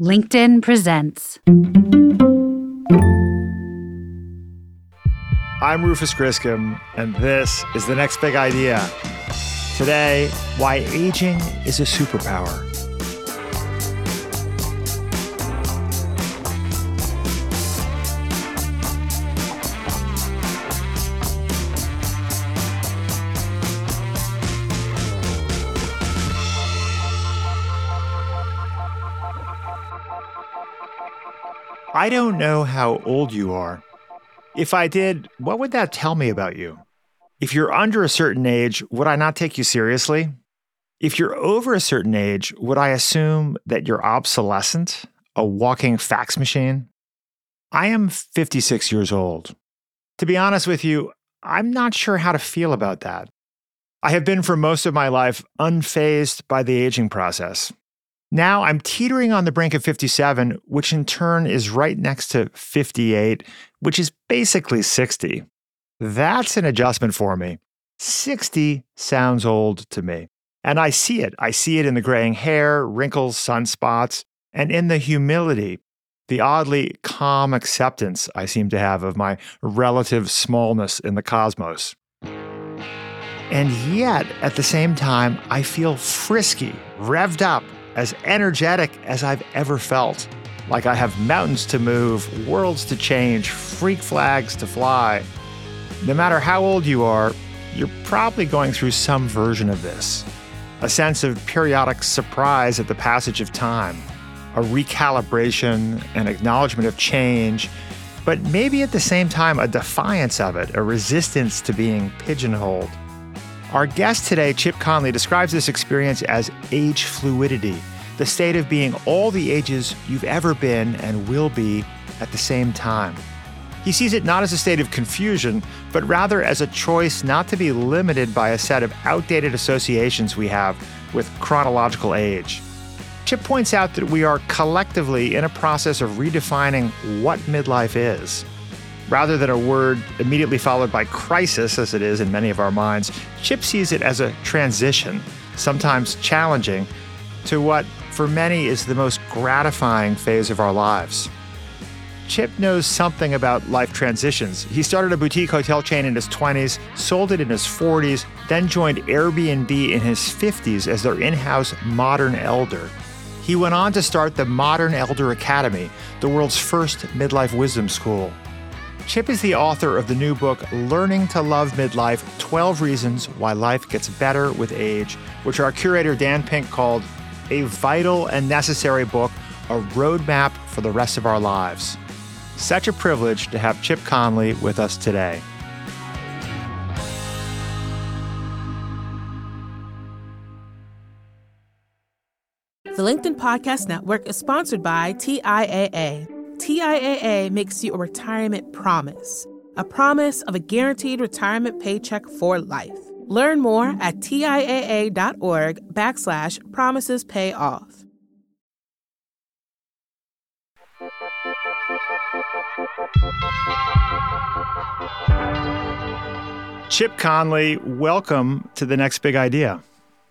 LinkedIn presents. I'm Rufus Griscom, and this is the next big idea. Today, why aging is a superpower. I don't know how old you are. If I did, what would that tell me about you? If you're under a certain age, would I not take you seriously? If you're over a certain age, would I assume that you're obsolescent, a walking fax machine? I am 56 years old. To be honest with you, I'm not sure how to feel about that. I have been for most of my life unfazed by the aging process. Now I'm teetering on the brink of 57, which in turn is right next to 58, which is basically 60. That's an adjustment for me. 60 sounds old to me. And I see it. I see it in the graying hair, wrinkles, sunspots, and in the humility, the oddly calm acceptance I seem to have of my relative smallness in the cosmos. And yet, at the same time, I feel frisky, revved up, as energetic as I've ever felt. Like I have mountains to move, worlds to change, freak flags to fly. No matter how old you are, you're probably going through some version of this. A sense of periodic surprise at the passage of time, a recalibration, an acknowledgement of change, but maybe at the same time a defiance of it, a resistance to being pigeonholed. Our guest today, Chip Conley, describes this experience as age fluidity, the state of being all the ages you've ever been and will be at the same time. He sees it not as a state of confusion, but rather as a choice not to be limited by a set of outdated associations we have with chronological age. Chip points out that we are collectively in a process of redefining what midlife is. Rather than a word immediately followed by crisis, as it is in many of our minds, Chip sees it as a transition, sometimes challenging, to what for many is the most gratifying phase of our lives. Chip knows something about life transitions. He started a boutique hotel chain in his 20s, sold it in his 40s, then joined Airbnb in his 50s as their in house modern elder. He went on to start the Modern Elder Academy, the world's first midlife wisdom school. Chip is the author of the new book, Learning to Love Midlife 12 Reasons Why Life Gets Better with Age, which our curator Dan Pink called a vital and necessary book, a roadmap for the rest of our lives. Such a privilege to have Chip Conley with us today. The LinkedIn Podcast Network is sponsored by TIAA. TIAA makes you a retirement promise, a promise of a guaranteed retirement paycheck for life. Learn more at TIAA.org backslash promises pay off. Chip Conley, welcome to the next big idea.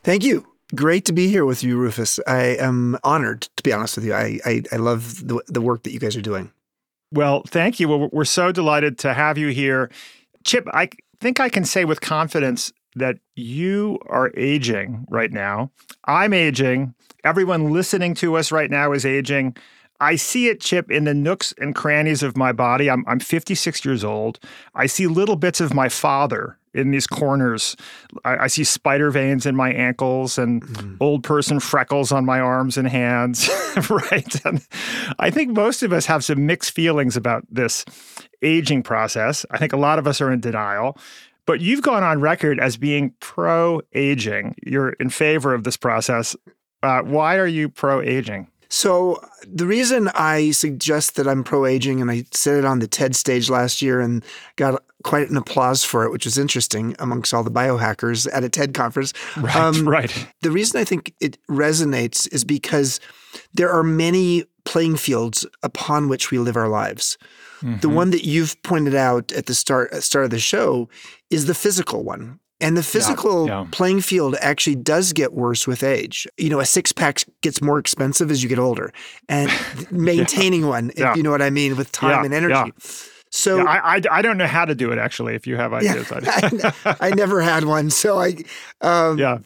Thank you. Great to be here with you, Rufus. I am honored, to be honest with you. I, I, I love the, the work that you guys are doing. Well, thank you. Well, we're so delighted to have you here. Chip, I think I can say with confidence that you are aging right now. I'm aging. Everyone listening to us right now is aging. I see it, Chip, in the nooks and crannies of my body. I'm, I'm 56 years old. I see little bits of my father in these corners. I, I see spider veins in my ankles and mm. old person freckles on my arms and hands, right? And I think most of us have some mixed feelings about this aging process. I think a lot of us are in denial. But you've gone on record as being pro aging. You're in favor of this process. Uh, why are you pro aging? So the reason I suggest that I'm pro aging, and I said it on the TED stage last year and got quite an applause for it, which was interesting amongst all the biohackers at a TED conference. Right, um, right. The reason I think it resonates is because there are many playing fields upon which we live our lives. Mm-hmm. The one that you've pointed out at the start start of the show is the physical one. And the physical yeah. playing field actually does get worse with age. You know, a six pack gets more expensive as you get older, and maintaining one, if Yeah. you know what I mean, with time Yeah, and energy. yeah. So Yeah, I, I, I don't know how to do it actually. If you have ideas, yeah, I, I, I never had one. So I, um, yeah,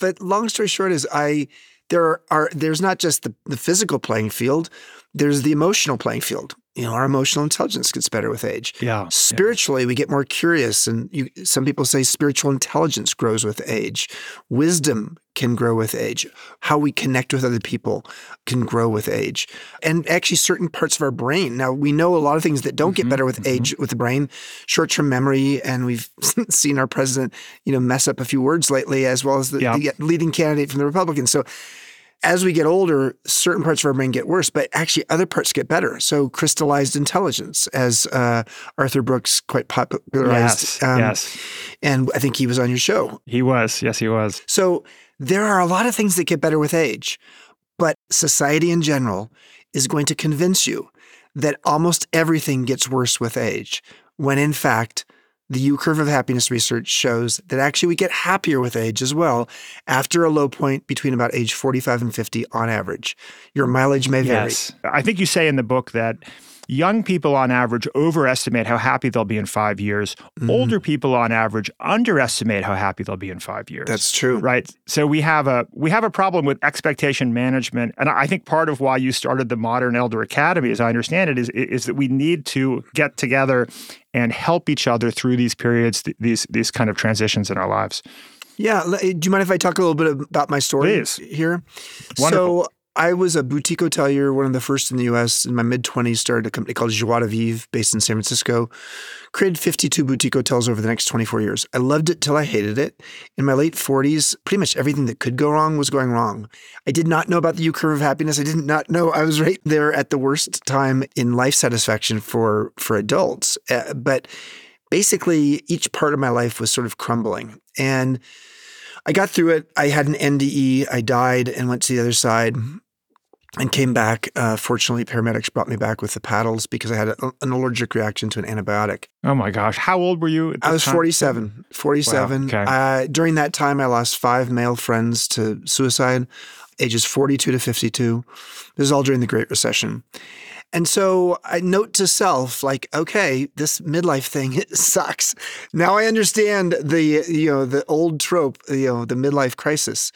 but long story short is I there are there's not just the, the physical playing field, there's the emotional playing field. You know, our emotional intelligence gets better with age. yeah. Spiritually, we get more curious, and you, some people say spiritual intelligence grows with age. Wisdom can grow with age. How we connect with other people can grow with age, and actually, certain parts of our brain. Now, we know a lot of things that don't get Mhm, better with mhm. age with the brain, short-term memory, and we've seen our president, you know, mess up a few words lately, as well as the, Yeah. the leading candidate from the Republicans. So as we get older, certain parts of our brain get worse, but actually other parts get better. So crystallized intelligence, as uh, Arthur Brooks quite popularized. Yes, um, yes. And I think he was on your show. He was. Yes, he was. So there are a lot of things that get better with age, but society in general is going to convince you that almost everything gets worse with age, when in fact, the U curve of happiness research shows that actually we get happier with age as well after a low point between about age 45 and 50 on average. Your mileage may vary. Yes. I think you say in the book that young people on average overestimate how happy they'll be in five years. Mhm. Older people on average underestimate how happy they'll be in five years. That's true. right. So we have a we have a problem with expectation management, and I think part of why you started the Modern Elder Academy, as I understand it, is is that we need to get together and help each other through these periods, th- these these kind of transitions in our lives. Yeah. Do you mind if I talk a little bit about my story Please. here? Wonderful. So I was a boutique hotelier, one of the first in the US. In my mid 20s, started a company called Joie de Vivre based in San Francisco. Created 52 boutique hotels over the next 24 years. I loved it till I hated it. In my late 40s, pretty much everything that could go wrong was going wrong. I did not know about the U curve of happiness. I did not know I was right there at the worst time in life satisfaction for for adults. Uh, but basically, each part of my life was sort of crumbling. And I got through it. I had an NDE. I died and went to the other side and came back. Uh, fortunately, paramedics brought me back with the paddles because I had a, an allergic reaction to an antibiotic. Oh my gosh, how old were you? At I was time? 47. 47. Wow, okay. Uh, during that time, I lost five male friends to suicide, ages 42 to 52. This is all during the Great Recession. And so I note to self, like, okay, this midlife thing it sucks. Now I understand the you know the old trope, you know, the midlife crisis.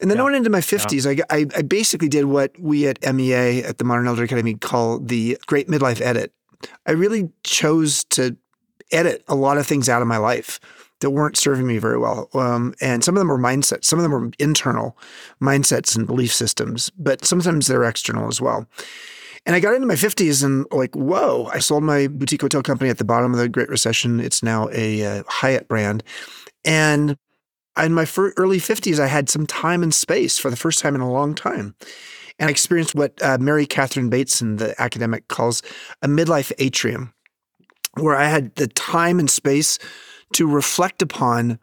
And then Yeah. I went into my 50s. I, I, I basically did what we at MEA at the Modern Elder Academy call the Great Midlife Edit. I really chose to edit a lot of things out of my life that weren't serving me very well. Um, and some of them were mindsets, some of them were internal mindsets and belief systems, but sometimes they're external as well. And I got into my 50s and like, whoa, I sold my boutique hotel company at the bottom of the Great Recession. It's now a uh, Hyatt brand. And in my early 50s, I had some time and space for the first time in a long time. And I experienced what uh, Mary Catherine Bateson, the academic, calls a midlife atrium, where I had the time and space to reflect upon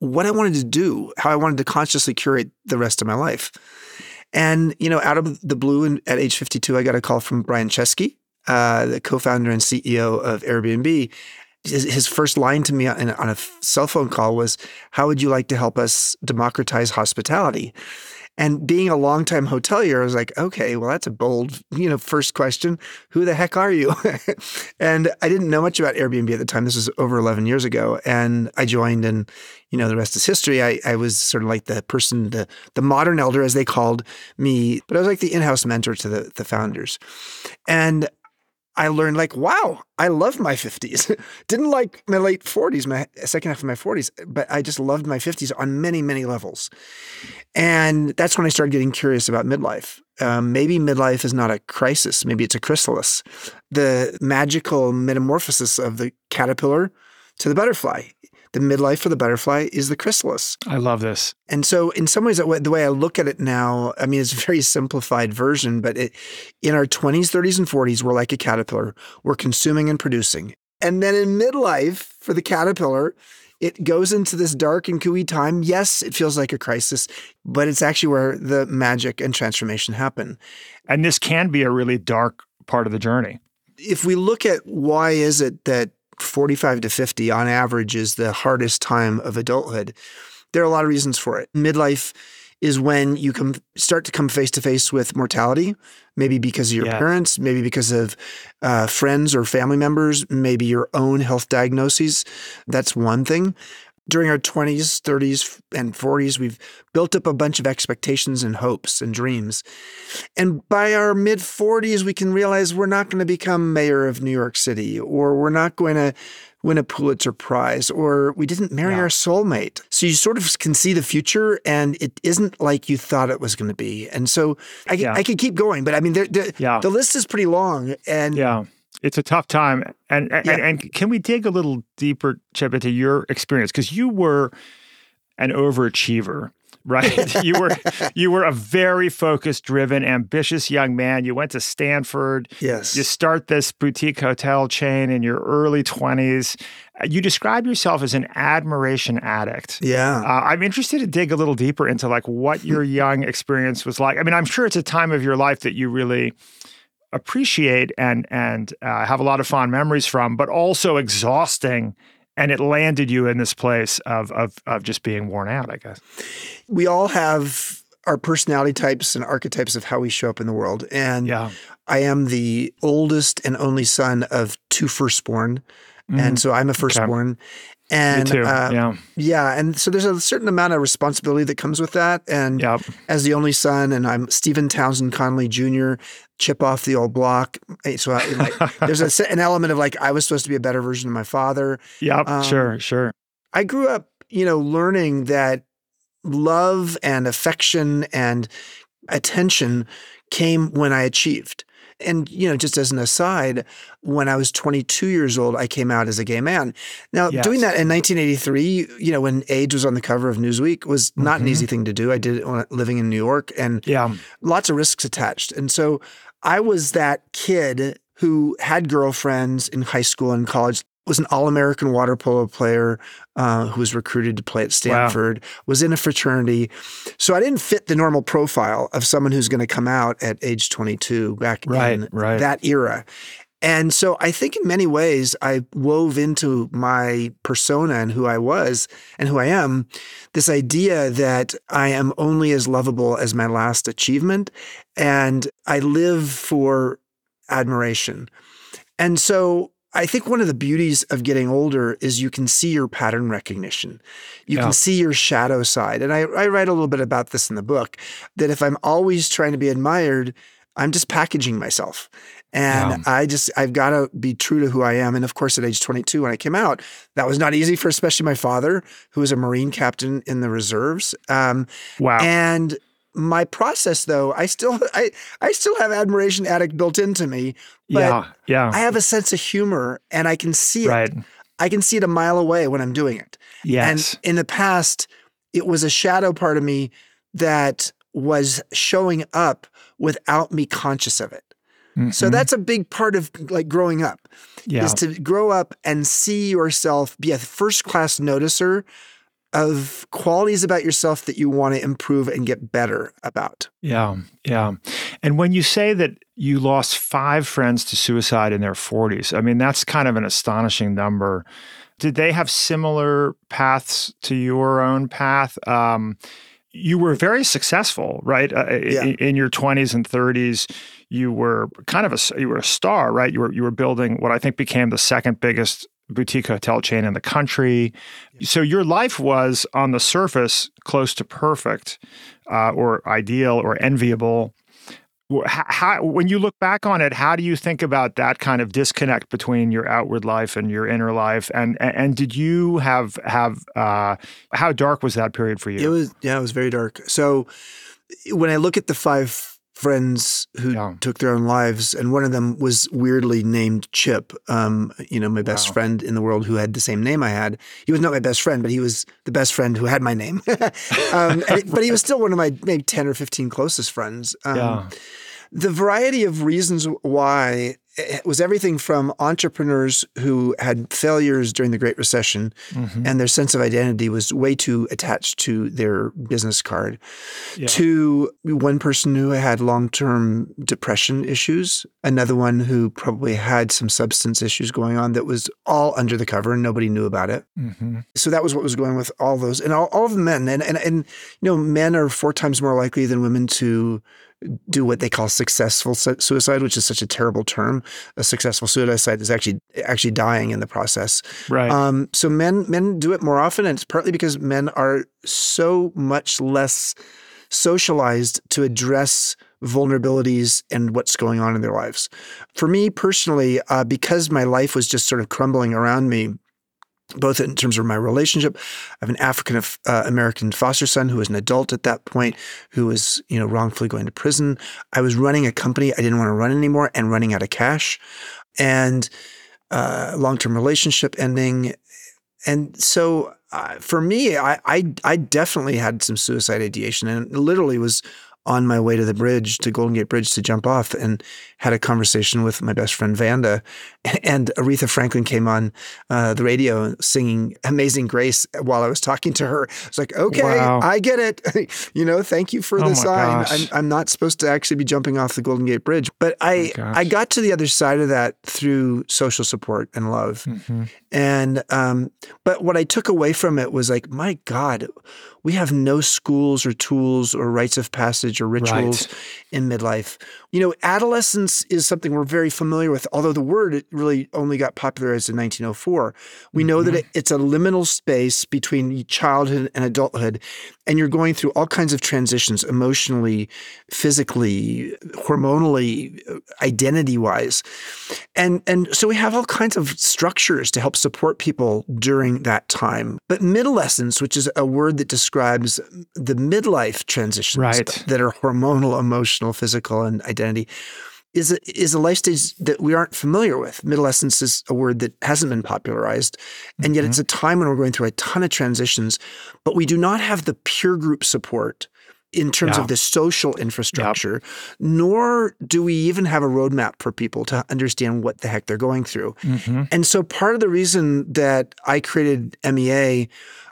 what I wanted to do, how I wanted to consciously curate the rest of my life. And, you know, out of the blue, and at age 52, I got a call from Brian Chesky, uh, the co founder and CEO of Airbnb. His, first line to me on, on a cell phone call was, How would you like to help us democratize hospitality? And being a longtime hotelier, I was like, okay, well, that's a bold, you know, first question. Who the heck are you? and I didn't know much about Airbnb at the time. This was over 11 years ago. And I joined, and, you know, the rest is history. I, I was sort of like the person, the, the modern elder, as they called me, but I was like the in house mentor to the, the founders. And I learned like, wow, I love my 50s. Didn't like my late 40s, my second half of my 40s, but I just loved my 50s on many, many levels. And that's when I started getting curious about midlife. Um, maybe midlife is not a crisis, maybe it's a chrysalis, the magical metamorphosis of the caterpillar to the butterfly. The midlife for the butterfly is the chrysalis. I love this. And so, in some ways, the way- I look at it now, I mean, it's a very simplified version, but it, in our 20s, 30s, and 40s, we're like a caterpillar. We're consuming and producing. And then in midlife, for the caterpillar, it goes into this dark and cooey time. Yes, it feels like a crisis, but it's actually where the magic and transformation happen. And this can be a really dark part of the journey. If we look at why is it that 45 to 50 on average is the hardest time of adulthood. There are a lot of reasons for it. Midlife is when you come start to come face to face with mortality, maybe because of your Yeah. parents, maybe because of uh, friends or family members, maybe your own health diagnoses. That's one thing. During our 20s, 30s, and 40s, we've built up a bunch of expectations and hopes and dreams. And by our mid 40s, we can realize we're not going to become mayor of New York City, or we're not going to win a Pulitzer Prize, or we didn't marry Yeah. our soulmate. So you sort of can see the future, and it isn't like you thought it was going to be. And so I, Yeah. I could keep going, but I mean, there, there- Yeah. the list is pretty long. And Yeah. It's a tough time. And and, Yeah. and can we dig a little deeper, Chip, into your experience? Because you were an overachiever, right? you were you were a very focused, driven, ambitious young man. You went to Stanford. yes, You start this boutique hotel chain in your early 20s. Uh, You describe yourself as an admiration addict. yeah. Uh, I'm interested to dig a little deeper into like what your young experience was like. I mean, I'm sure it's a time of your life that you really appreciate and and uh, have a lot of fond memories from, but also exhausting. And it landed you in this place of of of just being worn out. I guess. we all have our personality types and archetypes of how we show up in the world. And Yeah. I am the oldest and only son of two firstborn. And so I'm a firstborn. And. Me too. uh, yeah. yeah, and so there's a certain amount of responsibility that comes with that. And Yep. as the only son, and I'm Stephen Townsend Conley Jr., chip off the old block. Eh, So I, like, there's a, an element of like I was supposed to be a better version of my father. Yep. um, sure. Sure. I grew up, you know, learning that love and affection and attention came when I achieved. And, you know, just as an aside, when I was 22 years old, I came out as a gay man. Now, doing that in 1983, you know, when AIDS was on the cover of Newsweek, was not an Mhm. easy thing to do. I did it living in New York and Yeah. lots of risks attached. And so I was that kid who had girlfriends in high school and college, was an All American water polo player uh, who was recruited to play at Stanford, was in a fraternity. So I didn't fit the normal profile of someone who's going to come out at age 22 back Right, in right. that era. And so I think in many ways I wove into my persona and who I was and who I am this idea that I am only as lovable as my last achievement and I live for admiration. And so I think one of the beauties of getting older is you can see your pattern recognition. You Yeah. can see your shadow side. And I, I write a little bit about this in the book that if I'm always trying to be admired, I'm just packaging myself. And Yeah. I just, I've got to be true to who I am. And of course, at age 22, when I came out, that was not easy for especially my father, who was a Marine captain in the reserves. Um, Wow. and my process, though, I still, I, I still have admiration addict built into me, but yeah. Yeah. I have a sense of humor and I can see it. right. I can see it a mile away when I'm doing it. Yes. And in the past, it was a shadow part of me that was showing up without me conscious of it. So Mhm. that's a big part of like growing up yeah. is to grow up and see yourself be a first class noticer of qualities about yourself that you want to improve and get better about. Yeah, yeah. And when you say that you lost five friends to suicide in their 40s, I mean, that's kind of an astonishing number. Did they have similar paths to your own path? Um, you were very successful, right? Uh, Yeah. in, in your 20s and 30s, you were kind of a you were a star, right? You were you were building what I think became the second biggest boutique hotel chain in the country. So your life was on the surface close to perfect, uh, or ideal, or enviable. How, how, when you look back on it, how do you think about that kind of disconnect between your outward life and your inner life? And and, and did you have have uh, how dark was that period for you? It was yeah, it was very dark. So when I look at the five friends who Yeah. took their own lives, and one of them was weirdly named Chip, um, you know, my best Wow. friend in the world who had the same name I had. He was not my best friend, but he was the best friend who had my name. um, and- but he was still one of my maybe ten or fifteen closest friends. Um, yeah, the variety of reasons why it was everything from entrepreneurs who had failures during the Great Recession Mhm. and their sense of identity was way too attached to their business card Yeah. to one person who had long-term depression issues another one who probably had some substance issues going on that was all under the cover and nobody knew about it Mhm. so that was what was going with all those and all, all of the men and, and and you know men are four times more likely than women to do what they call successful suicide which is such a terrible term. A successful suicide is actually actually dying in the process. Right. um, so men men do it more often and it's partly because men are so much less socialized to address vulnerabilities and what's going on in their lives. For me personally uh, because my life was just sort of crumbling around me both in terms of my relationship. I have an African uh, American foster son who was an adult at that point, who was you know wrongfully going to prison. I was running a company I didn't want to run anymore and running out of cash, and uh, long term relationship ending, and so. Uh, for me, I, I I definitely had some suicide ideation, and literally was on my way to the bridge, to Golden Gate Bridge, to jump off, and had a conversation with my best friend Vanda, and Aretha Franklin came on uh, the radio singing "Amazing Grace" while I was talking to her. It's like, okay, Wow. I get it. you know, thank you for Oh the sign. I'm, I'm not supposed to actually be jumping off the Golden Gate Bridge, but I Oh. I got to the other side of that through social support and love. Mhm. And um, but what I took away from it was like, my God, we have no schools or tools or rites of passage or rituals in midlife. You know, adolescence is something we're very familiar with, although the word really only got popularized in 1904. We know that mm-hmm. it, it's a liminal space between childhood and adulthood, and you're going through all kinds of transitions emotionally, physically, hormonally, uh, identity wise. And and so we have all kinds of structures to help support people during that time. But midolescence, which is a word that describes the midlife transitions Right. that are hormonal, emotional, physical, and identity, is a, is a life stage that we aren't familiar with. Midolescence is a word that hasn't been popularized, and yet it's a time when we're going through a ton of transitions, but we do not have the peer group support in terms Yeah. of the social infrastructure, nor do we even have a roadmap for people to understand what the heck they're going through. Mhm. And so part of the reason that I created MEA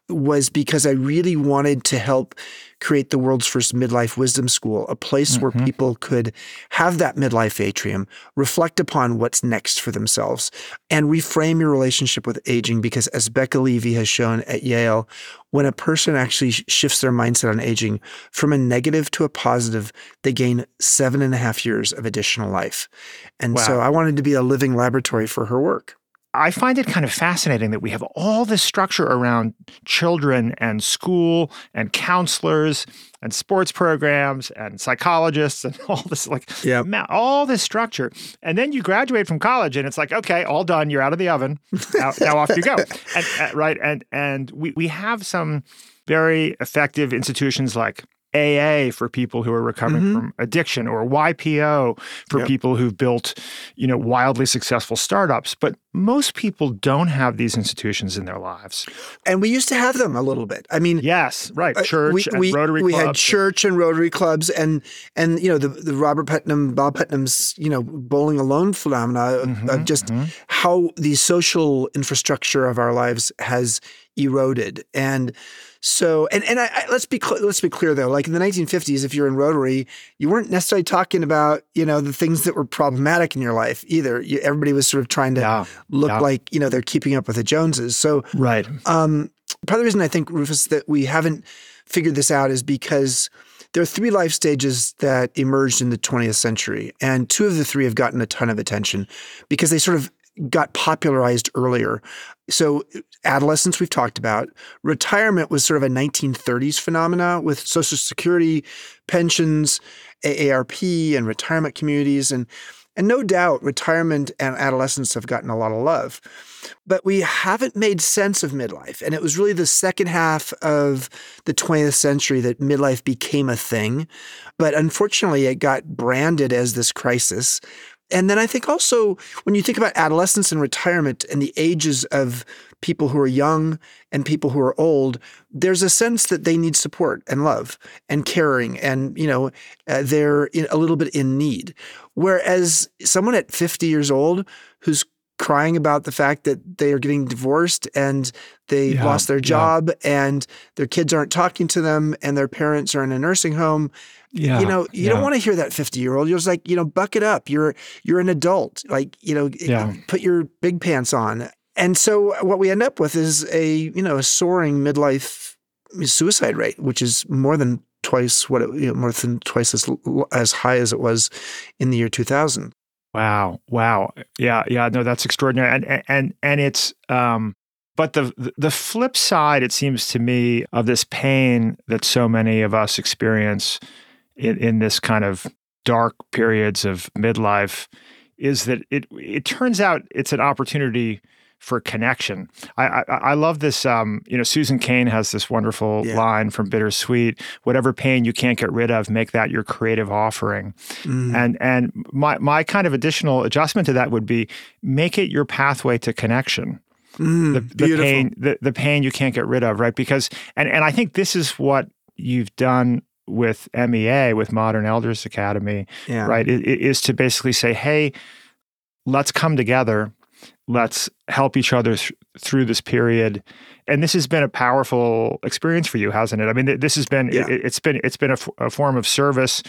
was because I really wanted to help create the world's first midlife wisdom school, a place where mm-hmm. people could have that midlife atrium, reflect upon what's next for themselves, and reframe your relationship with aging. Because as Becca Levy has shown at Yale, when a person actually shifts their mindset on aging from a negative to a positive, they gain seven and a half years of additional life. And so I wanted to be a living laboratory for her work. I find it kind of fascinating that we have all this structure around children and school and counselors and sports programs and psychologists and all this like ma- all this structure. And then you graduate from college and it's like, okay, all done, you're out of the oven. Now, now off you go. And, uh, right. And and we, we have some very effective institutions like AA for people who are recovering Mhm. from addiction or YPO for Yep. people who've built, you know, wildly successful startups. But most people don't have these institutions in their lives. And we used to have them a little bit. I mean, Yes, right. Uh, Church we, and we, Rotary we had church and Rotary clubs and and you know the the Robert Putnam Bob Putnam's you know bowling alone phenomena of, of just mhm. how the social infrastructure of our lives has eroded and so and and I, I, let's be cl- let's be clear though like in the 1950s if you're in Rotary you weren't necessarily talking about you know the things that were problematic in your life either you, everybody was sort of trying to Yeah, look yeah. like you know they're keeping up with the Joneses so right. um, part of the reason I think, Rufus, that we haven't figured this out is because there are three life stages that emerged in the 20th century, and two of the three have gotten a ton of attention because they sort of got popularized earlier. So, adolescence, we've talked about. Retirement was sort of a 1930s phenomena with Social Security, pensions, AARP, and retirement communities. And, and no doubt, retirement and adolescence have gotten a lot of love but we haven't made sense of midlife. And it was really the second half of the 20th century that midlife became a thing. But unfortunately, it got branded as this crisis. And then I think also when you think about adolescence and retirement and the ages of people who are young and people who are old, there's a sense that they need support and love and caring, and you know uh, they're in, a little bit in need. Whereas someone at 50 years old who's crying about the fact that they are getting divorced and they Yeah, lost their yeah. job and their kids aren't talking to them and their parents are in a nursing home Yeah. you know you don't want to hear that 50 year old you're just like you know buck it up you're you're an adult like you know Yeah. put your big pants on and so what we end up with is a you know a soaring midlife suicide rate which is more than twice what it, you know, more than twice as as high as it was in the year 2000 Wow. Wow. Yeah. Yeah. No, that's extraordinary. And and and it's um but the the flip side, it seems to me, of this pain that so many of us experience in, in this kind of dark periods of midlife is that it it turns out it's an opportunity for connection. I I, I love this. Um, you know, Susan Cain has this wonderful Yeah. line from Bittersweet: "Whatever pain you can't get rid of, make that your creative offering." Mm. And and my my kind of additional adjustment to that would be make it your pathway to connection. Mm, The, the pain the, the pain you can't get rid of, right? Because and and I think this is what you've done with MEA with Modern Elders Academy, yeah right? It, it is to basically say, hey, let's come together, let's help each other th- through this period. And this has been a powerful experience for you, hasn't it? I mean, th- this has been Yeah. it, it's been it's been a, f- a form of service,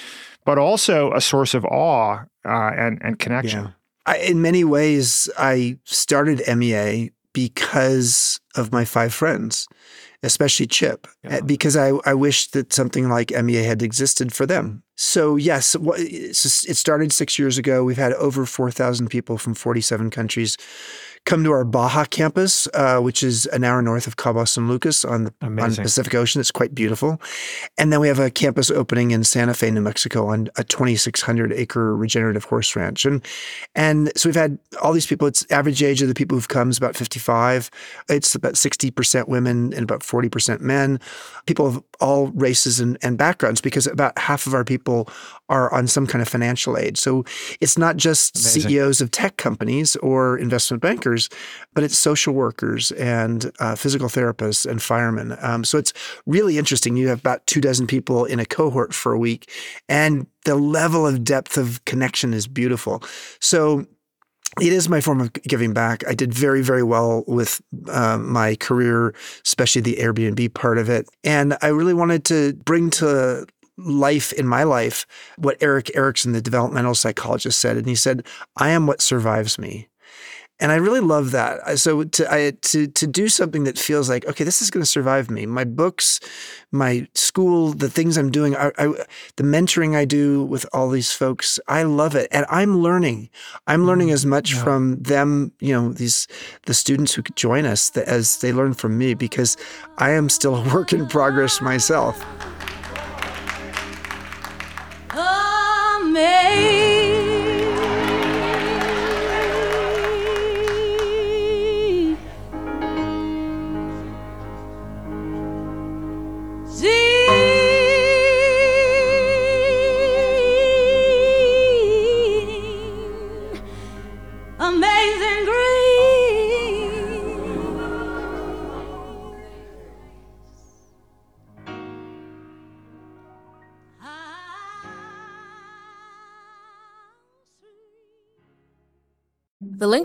but also a source of awe uh, and and connection. Yeah. I, in many ways, I started MEA because of my five friends, especially Chip, Yeah. because I, I wished that something like MEA had existed for them. So, yes, wha- it's just- it started six years ago. We've had over 4,000 people from 47 countries come to our Baja campus, uh, which is an hour north of Cabo San Lucas on the, on the Pacific Ocean. It's quite beautiful. And then we have a campus opening in Santa Fe, New Mexico on a 2,600 acre regenerative horse ranch. And and so we've had all these people. It's average age of the people who've come is about 55. It's about 60% women and about 40% men. People of all races and, and backgrounds because about half of our people are on some kind of financial aid. So it's not just Amazing. CEOs of tech companies or investment bankers, but it's social workers and uh, physical therapists and firemen. Um, so it's really interesting. You have about two dozen people in a cohort for a week, and the level of depth of connection is beautiful. So it is my form of giving back. I did very, very well with uh, my career, especially the Airbnb part of it. And I really wanted to bring to life in my life what Erik Erikson, the developmental psychologist, said. And he said, I am what survives me. And I really love that. So to I, to to do something that feels like okay, this is going to survive me. My books, my school, the things I'm doing, I, I, the mentoring I do with all these folks, I love it, and I'm learning. I'm mm-hmm. learning as much yeah. from them, you know, these the students who could join us th- as they learn from me, because I am still a work in progress myself. Amazing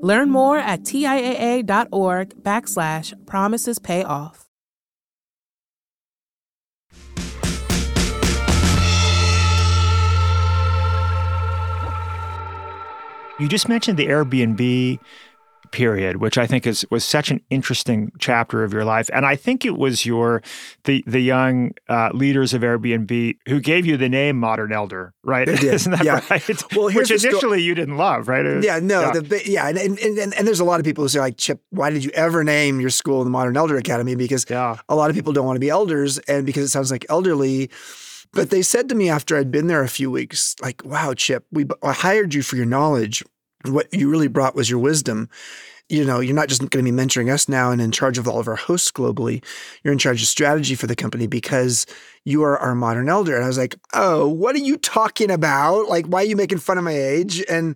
Learn more at TIAA.org backslash promises pay off. You just mentioned the Airbnb period, which I think is was such an interesting chapter of your life. And I think it was your the the young uh, leaders of Airbnb who gave you the name Modern Elder, right? Isn't that Yeah. right? Well, here's which initially you didn't love, right? Was- Yeah, no, yeah. the yeah, and, and and and there's a lot of people who say like, Chip, why did you ever name your school the Modern Elder Academy? Because Yeah. a lot of people don't want to be elders, and because it sounds like elderly. But they said to me after I'd been there a few weeks, like, "Wow, Chip, we b- I hired you for your knowledge. What you really brought was your wisdom. You know, you're not just going to be mentoring us now and in charge of all of our hosts globally. You're in charge of strategy for the company because you are our modern elder." And I was like, "Oh, what are you talking about? Like, why are you making fun of my age?" And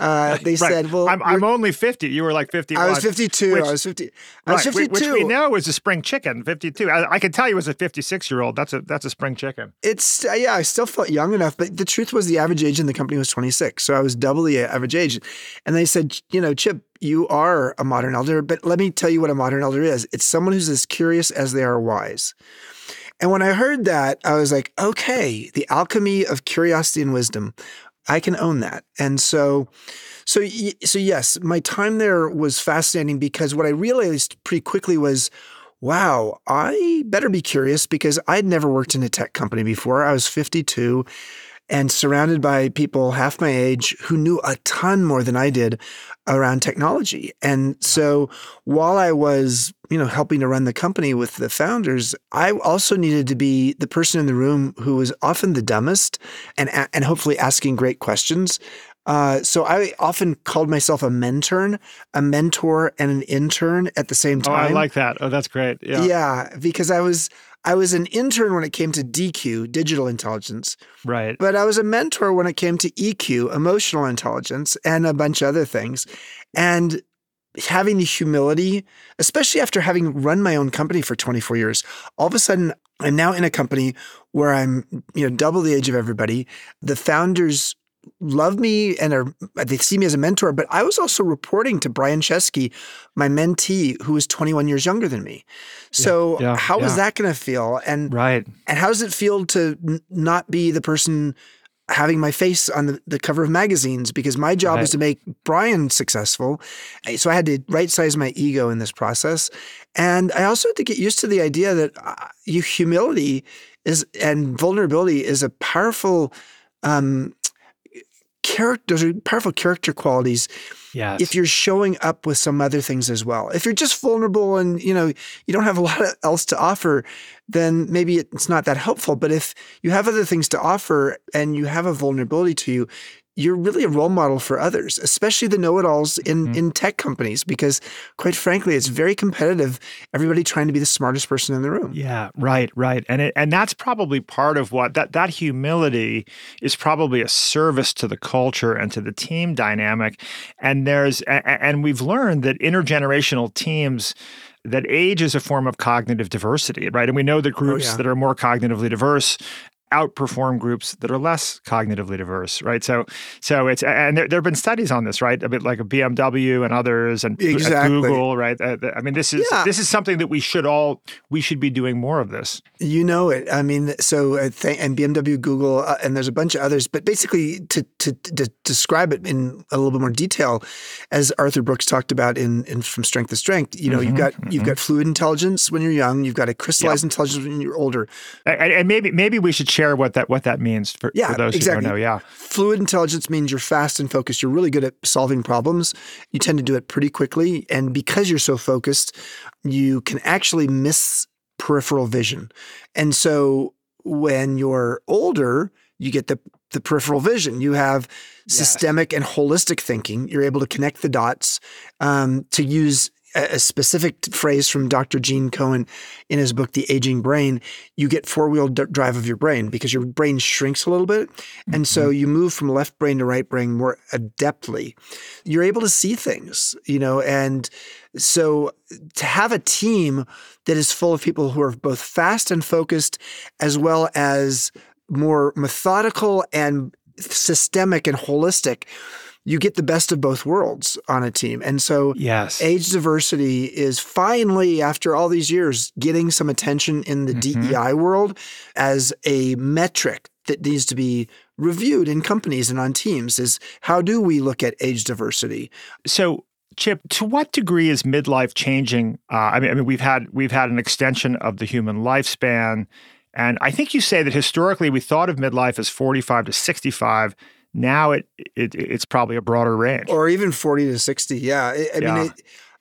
uh, they Right. said, "Well, I'm, I'm only 50. You were like 50. I was 52. which- I was 50. I was right, whi- 52. Which we know is a spring chicken, 52. I, I can tell you as a 56 year old, that's a that's a spring chicken. It's uh, yeah, I still felt young enough, but the truth was the average age in the company was 26, so I was double the average age. And they said, you know, Chip, you are a modern elder, but let me tell you what a modern elder is. It's someone who's as curious as they are wise. And when I heard that, I was like, okay, the alchemy of curiosity and wisdom, I can own that. And so, so, so yes, my time there was fascinating because what I realized pretty quickly was, wow, I better be curious because I'd never worked in a tech company before. I was 52 and surrounded by people half my age who knew a ton more than I did around technology. And so while I was, you know, helping to run the company with the founders, I also needed to be the person in the room who was often the dumbest and and hopefully asking great questions. Uh, so I often called myself a mentor, a mentor, and an intern at the same Oh, time. I like that. Oh, that's great. Yeah. Yeah, because I was I was an intern when it came to DQ, digital intelligence, Right. but I was a mentor when it came to EQ, emotional intelligence, and a bunch of other things. And having the humility, especially after having run my own company for 24 years, all of a sudden I'm now in a company where I'm, you know, double the age of everybody. The founders love me and are they see me as a mentor, but I was also reporting to Brian Chesky, my mentee, who was 21 years younger than me. So yeah, how was yeah. that going to feel? And Right. and how does it feel to n- not be the person having my face on the, the cover of magazines? Because my job Right. was to make Brian successful. So I had to right size my ego in this process. And I also had to get used to the idea that uh, you humility is and vulnerability is a powerful um, character. Those are powerful character qualities Yes. if you're showing up with some other things as well. If you're just vulnerable and you know you don't have a lot else to offer, then maybe it's not that helpful. But if you have other things to offer and you have a vulnerability to you, you're really a role model for others, especially the know-it-alls in Mhm. in tech companies, because quite frankly, it's very competitive. Everybody trying to be the smartest person in the room. Yeah, right, right. And it, and that's probably part of what that that humility is probably a service to the culture and to the team dynamic. And there's and we've learned that intergenerational teams that age is a form of cognitive diversity, right? And we know that groups yeah. that are more cognitively diverse outperform groups that are less cognitively diverse, right? So, so it's and there, there have been studies on this, right? A bit like a BMW and others, and Exactly. Google, right? Uh, I mean, this is Yeah. this is something that we should all we should be doing more of this. You know it. I mean, so uh, and BMW, Google, uh, and there's a bunch of others. But basically, to, to to describe it in a little bit more detail, as Arthur Brooks talked about in, in From Strength to Strength, you know, you've got you've got fluid intelligence when you're young, you've got a crystallized intelligence when you're older. And, and maybe maybe we should share what that what that means for, Yeah, for those exactly. who don't know. Yeah, Fluid intelligence means you're fast and focused. You're really good at solving problems. You tend to do it pretty quickly, and because you're so focused, you can actually miss peripheral vision. And so when you're older, you get the the peripheral vision. You have systemic and holistic thinking. You're able to connect the dots. Um, to use a, specific phrase from Dr. Gene Cohen in his book, The Aging Brain, you get four wheel d- drive of your brain because your brain shrinks a little bit. And so mm-hmm. you move from left brain to right brain more adeptly. You're able to see things, you know, and so to have a team that is full of people who are both fast and focused, as well as more methodical and systemic and holistic, you get the best of both worlds on a team. And so yes, age diversity is finally, after all these years, getting some attention in the Mhm. DEI world as a metric that needs to be reviewed in companies and on teams is how do we look at age diversity? So Chip, to what degree is midlife changing? Uh, I mean, I mean, we've had we've had an extension of the human lifespan, and I think you say that historically we thought of midlife as forty-five to sixty-five. Now it, it it's probably a broader range, or even forty to sixty. Yeah, I, I Yeah. mean,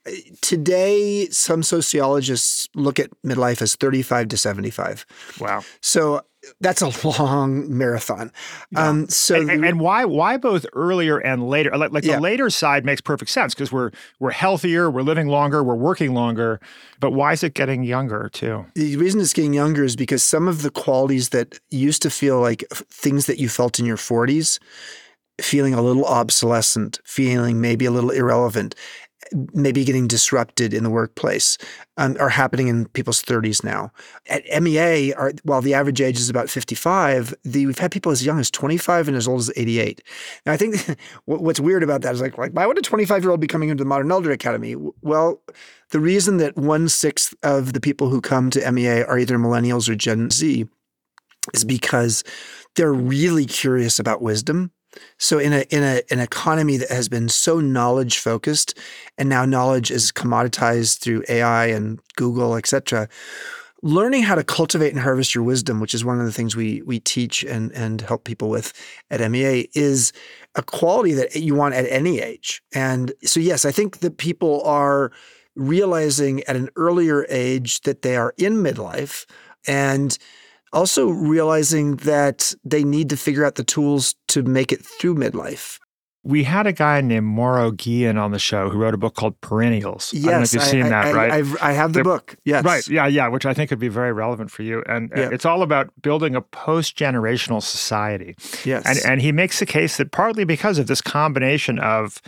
it, today some sociologists look at midlife as thirty-five to seventy-five. wow. So that's a long marathon. Um, so and, and- and why why both earlier and later? Like, like Yeah. the later side makes perfect sense because we're we're healthier, we're living longer, we're working longer. But why is it getting younger too? The reason it's getting younger is because some of the qualities that used to feel like things that you felt in your 40s, feeling a little obsolescent, feeling maybe a little irrelevant, maybe getting disrupted in the workplace, um, are happening in people's 30s now. At MEA, while the average age is about 55, the, we've had people as young as 25 and as old as 88. Now, I think what's weird about that is like, like why would a 25 year old be coming into the Modern Elder Academy? Well, the reason that one sixth of the people who come to MEA are either millennials or Gen Z is because they're really curious about wisdom. So in a in a an economy that has been so knowledge focused, and now knowledge is commoditized through AI and Google, et cetera, learning how to cultivate and harvest your wisdom, which is one of the things we we teach and and help people with at MEA, is a quality that you want at any age. And so yes, I think that people are realizing at an earlier age that they are in midlife and also realizing that they need to figure out the tools to make it through midlife. We had a guy named Mauro Guillen on the show who wrote a book called Perennials. I don't know if Yes, you've seen that, I, right? I've, I have the book. Yes, Right. Yeah. Yeah. Which I think would be very relevant for you. And Yeah. it's all about building a post generational society. Yes, And, and he makes the case that partly because of this combination of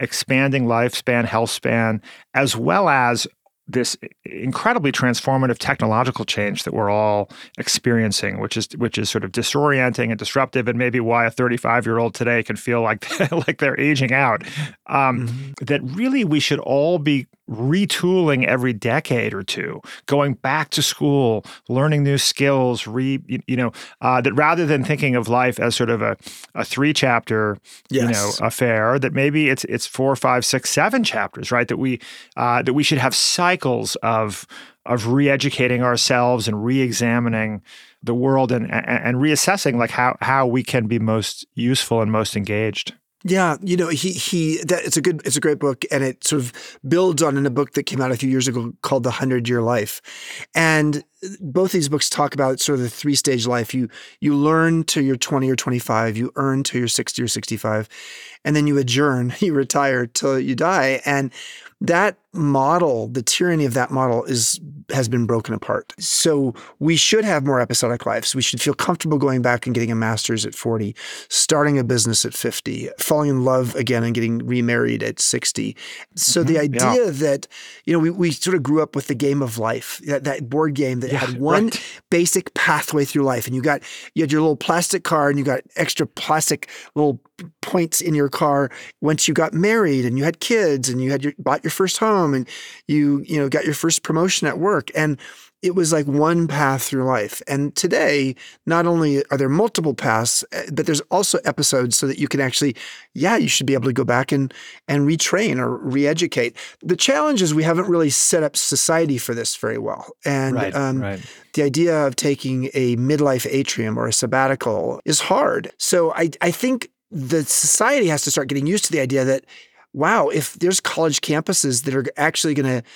expanding lifespan, health span, as well as this incredibly transformative technological change that we're all experiencing, which is which is sort of disorienting and disruptive, and maybe why a 35 year old today can feel like like they're aging out. Um, Mhm. That really we should all be retooling every decade or two, going back to school, learning new skills. Re you, know uh, that rather than thinking of life as sort of a a three chapter you know affair that maybe it's it's four five six seven chapters right that we uh, that we should have cycles of of re-educating ourselves and re-examining the world and, and and reassessing like how how we can be most useful and most engaged Yeah, you know, he he that it's a good it's a great book and it sort of builds on in a book that came out a few years ago called The Hundred Year Life. And both these books talk about sort of the three stage life. You you learn till you're 20 or 25, you earn till you're 60 or 65, and then you adjourn, you retire till you die. And that model, the tyranny of that model is has been broken apart. So we should have more episodic lives. We should feel comfortable going back and getting a master's at 40, starting a business at 50, falling in love again and getting remarried at 60. So the Mhm, yeah. idea that, you know, we, we sort of grew up with the game of life, that, that board game that Yeah, had one right. basic pathway through life. And you got you had your little plastic car and you got extra plastic little points in your car once you got married and you had kids and you had your bought your first home and you you know got your first promotion at work and it was like one path through life. And today not only are there multiple paths eh, but there's also episodes so that you can actually yeah you should be able to go back and and retrain or re-educate. The challenge is we haven't really set up society for this very well. And um, right. the idea of taking a midlife atrium or a sabbatical is hard. So I, I think the society has to start getting used to the idea that, wow, if there's college campuses that are actually going to,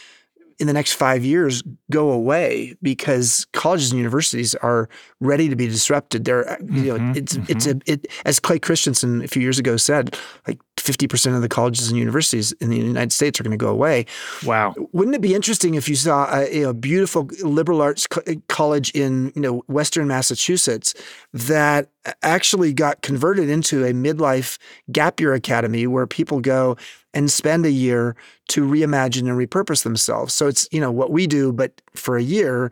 in the next five years, go away because colleges and universities are ready to be disrupted. They're, you know, Mhm, it's it's a it as Clay Christensen a few years ago said, like fifty percent of the colleges and universities in the United States are going to go away. wow Wouldn't it be interesting if you saw a, know, beautiful liberal arts co- college in you know Western Massachusetts that actually got converted into a midlife gap year academy where people go and spend a year to reimagine and repurpose themselves. So it's you know what we do, but for a year,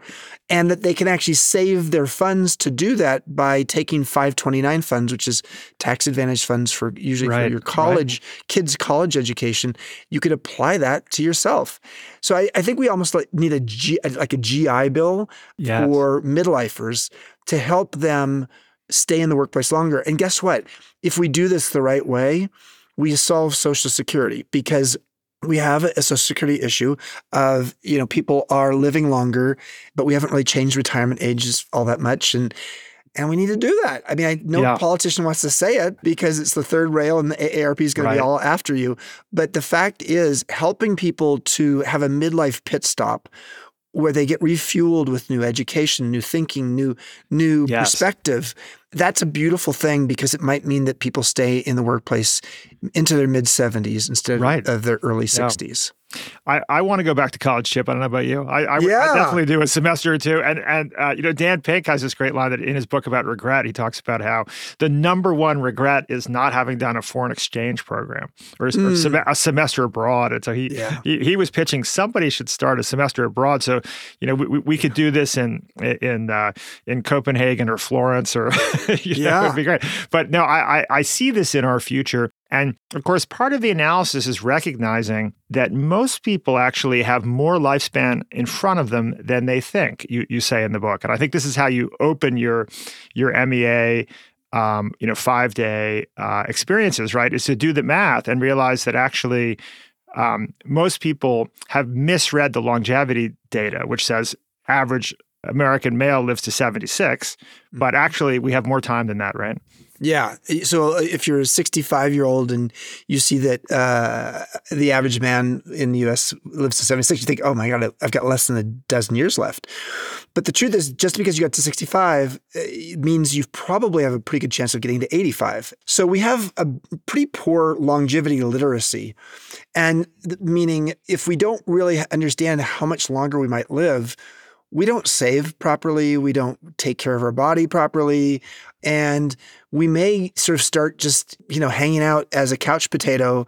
and that they can actually save their funds to do that by taking 529 funds, which is tax advantage funds for usually Right, for your right. college kids' college education. You could apply that to yourself. So I, I think we almost like need a G, like a GI bill yes. for midlifers to help them stay in the workplace longer. And guess what? If we do this the right way, we solve Social Security because we have a social security issue of you know people are living longer but we haven't really changed retirement ages all that much and and we need to do that. I mean, I no Yeah. politician wants to say it because it's the third rail and the AARP is going to be all after you. But the fact is, helping people to have a midlife pit stop where they get refueled with new education, new thinking, new new Yes. perspective. That's a beautiful thing because it might mean that people stay in the workplace into their mid 70s instead Right. of their early Yeah. 60s. I, I want to go back to college, Chip. I don't know about you. I, I, I definitely do a semester or two. And and uh, you know, Dan Pink has this great line that in his book about regret, he talks about how the number one regret is not having done a foreign exchange program or, or Mm. sem- a semester abroad. And so he, Yeah. he he was pitching somebody should start a semester abroad. So you know, we, we- we could do this in in uh, in Copenhagen or Florence or you know, Yeah. it'd be great. But no, I, I I see this in our future. And of course, part of the analysis is recognizing that most people actually have more lifespan in front of them than they think. You you say in the book, and I think this is how you open your your MEA, um, you know, five day uh, experiences. Right, is to do the math and realize that actually um, most people have misread the longevity data, which says average American male lives to 76, but actually we have more time than that, right? Yeah. So uh, if you're a 65 year old and you see that uh, the average man in the US lives to 76, you think, oh my God, I've got less than a dozen years left. But the truth is, just because you got to 65 uh, it means you probably have a pretty good chance of getting to 85. So we have a pretty poor longevity literacy. And meaning, if we don't really understand how much longer we might live, we don't save properly. We don't take care of our body properly. And we may sort of start just, you know, hanging out as a couch potato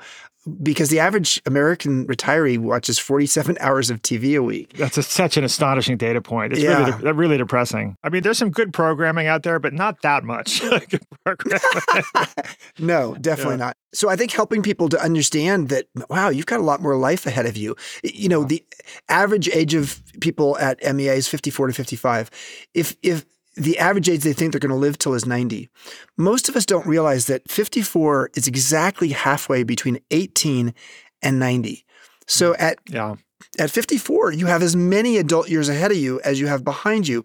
because the average American retiree watches 47 hours of TV a week. That's a, such an astonishing data point. It's Yeah. really, de- really depressing. I mean, there's some good programming out there, but not that much. No, definitely not. So I think helping people to understand that, wow, you've got a lot more life ahead of you. You know, the average age of people at MEA is 54 to 55. If, if, the average age they think they're going to live till is 90. Most of us don't realize that 54 is exactly halfway between 18 and 90. So hmm. at yeah. at 54, you have as many adult years ahead of you as you have behind you.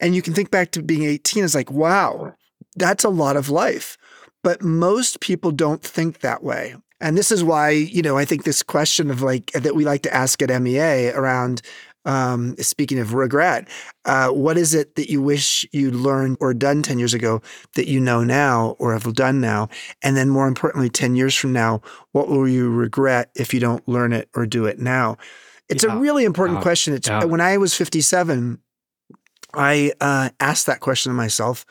And you can think back to being 18 as like, wow, that's a lot of life. But most people don't think that way. And this is why, you know, I think this question of like that we like to ask at MEA around um, speaking of regret, uh, what is it that you wish you'd learned or done 10 years ago that you know now or have done now? And then more importantly, 10 years from now, what will you regret if you don't learn it or do it now? It's Yeah. a really important Yeah. question. It's Yeah. when I was 57, I uh, asked that question to myself.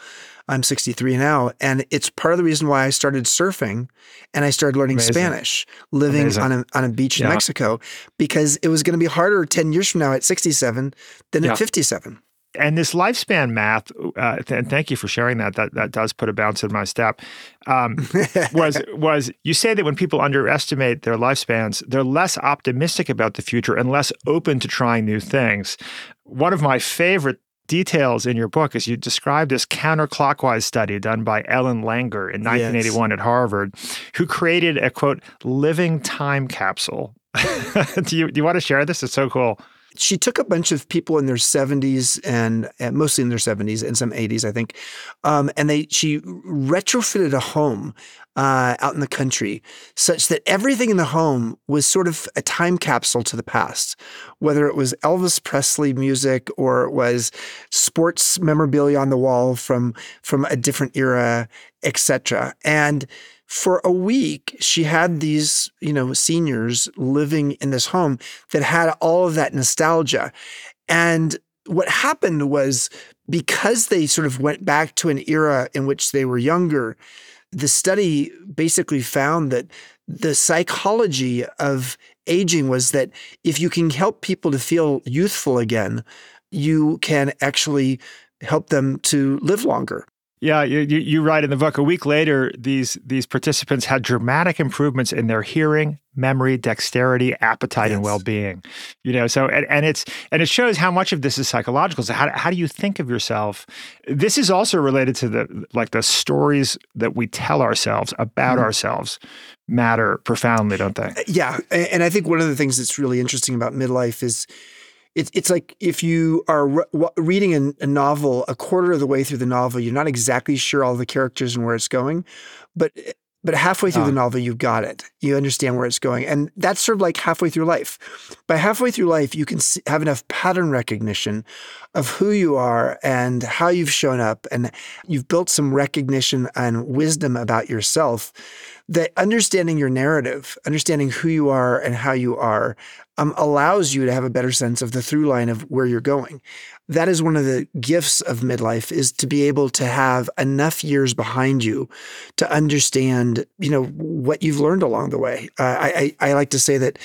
I'm 63 now, and it's part of the reason why I started surfing and I started learning Amazing. Spanish, living Amazing. on a on a beach in Mexico, because it was going to be harder 10 years from now at 67 than Yeah. at 57. and this lifespan math, uh, th- and thank you for sharing that. That that does put a bounce in my step. Um, was was you say that when people underestimate their lifespans, they're less optimistic about the future and less open to trying new things. One of my favorite details in your book is you describe this counterclockwise study done by Ellen Langer in 1981 at Harvard, who created a quote living time capsule. do you do you want to share this? It's so cool. she took a bunch of people in their 70s and, and mostly in their 70s and some 80s, I think, um, and they she retrofitted a home uh, out in the country such that everything in the home was sort of a time capsule to the past, whether it was Elvis Presley music or it was sports memorabilia on the wall from from a different era, etc. And for a week, she had these, you know, seniors living in this home that had all of that nostalgia. And what happened was because they sort of went back to an era in which they were younger, the study basically found that the psychology of aging was that if you can help people to feel youthful again, you can actually help them to live longer. Yeah, you, you, you write in the book. A week later, these these participants had dramatic improvements in their hearing, memory, dexterity, appetite, and well being. You know, so and, and it's and it shows how much of this is psychological. So how how do you think of yourself? This is also related to the like the stories that we tell ourselves about Mhm. ourselves matter profoundly, don't they? Yeah, and I think one of the things that's really interesting about midlife is it's it's like if you are re- reading a, a novel a quarter of the way through the novel, you're not exactly sure all the characters and where it's going, but but halfway through the novel, you've got it. You understand where it's going, and that's sort of like halfway through life. By halfway through life, you can see, have enough pattern recognition of who you are and how you've shown up, and you've built some recognition and wisdom about yourself that understanding your narrative, understanding who you are and how you are, um, allows you to have a better sense of the through line of where you're going. That is one of the gifts of midlife is to be able to have enough years behind you to understand, you know, what you've learned along the way. Uh, I, I I like to say that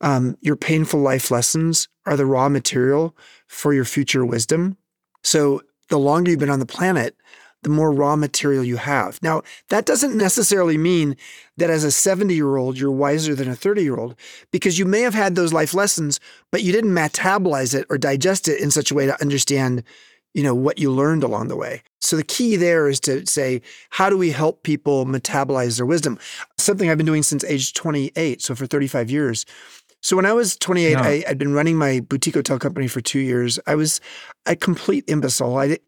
um, your painful life lessons are the raw material for your future wisdom. So the longer you've been on the planet, the more raw material you have. Now, that doesn't necessarily mean that as a 70 year old, you're wiser than a 30 year old, because you may have had those life lessons, but you didn't metabolize it or digest it in such a way to understand, you know, what you learned along the way. So the key there is to say, how do we help people metabolize their wisdom? Something I've been doing since age 28, so for 35 years. So when I was 28, Yeah. I, I'd been running my boutique hotel company for two years. I was a complete imbecile. I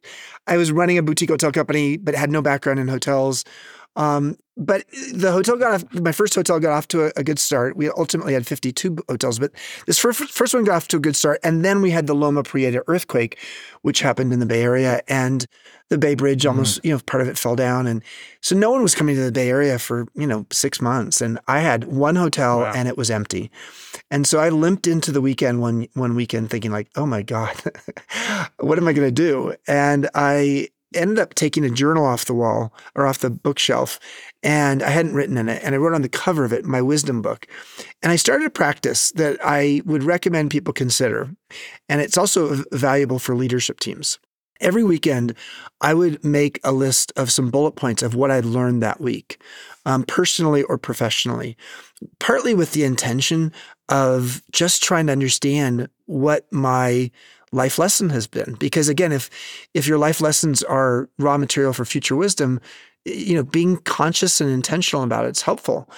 I was running a boutique hotel company, but had no background in hotels. Um, but the hotel got off, my first hotel got off to a, a good start. We ultimately had 52 hotels, but this first, first one got off to a good start. And then we had the Loma Prieta earthquake, which happened in the Bay Area. And the Bay Bridge almost, you know, part of it fell down. And so no one was coming to the Bay Area for, you know, six months. And I had one hotel Wow. and it was empty. And so I limped into the weekend one one weekend thinking like, oh my God, what am I going to do? And I ended up taking a journal off the wall or off the bookshelf and I hadn't written in it. And I wrote on the cover of it my wisdom book. And I started a practice that I would recommend people consider. And it's also valuable for leadership teams. Every weekend, I would make a list of some bullet points of what I'd learned that week, um, personally or professionally, partly with the intention of just trying to understand what my life lesson has been. Because again, if if your life lessons are raw material for future wisdom, you know, being conscious and intentional about it's helpful.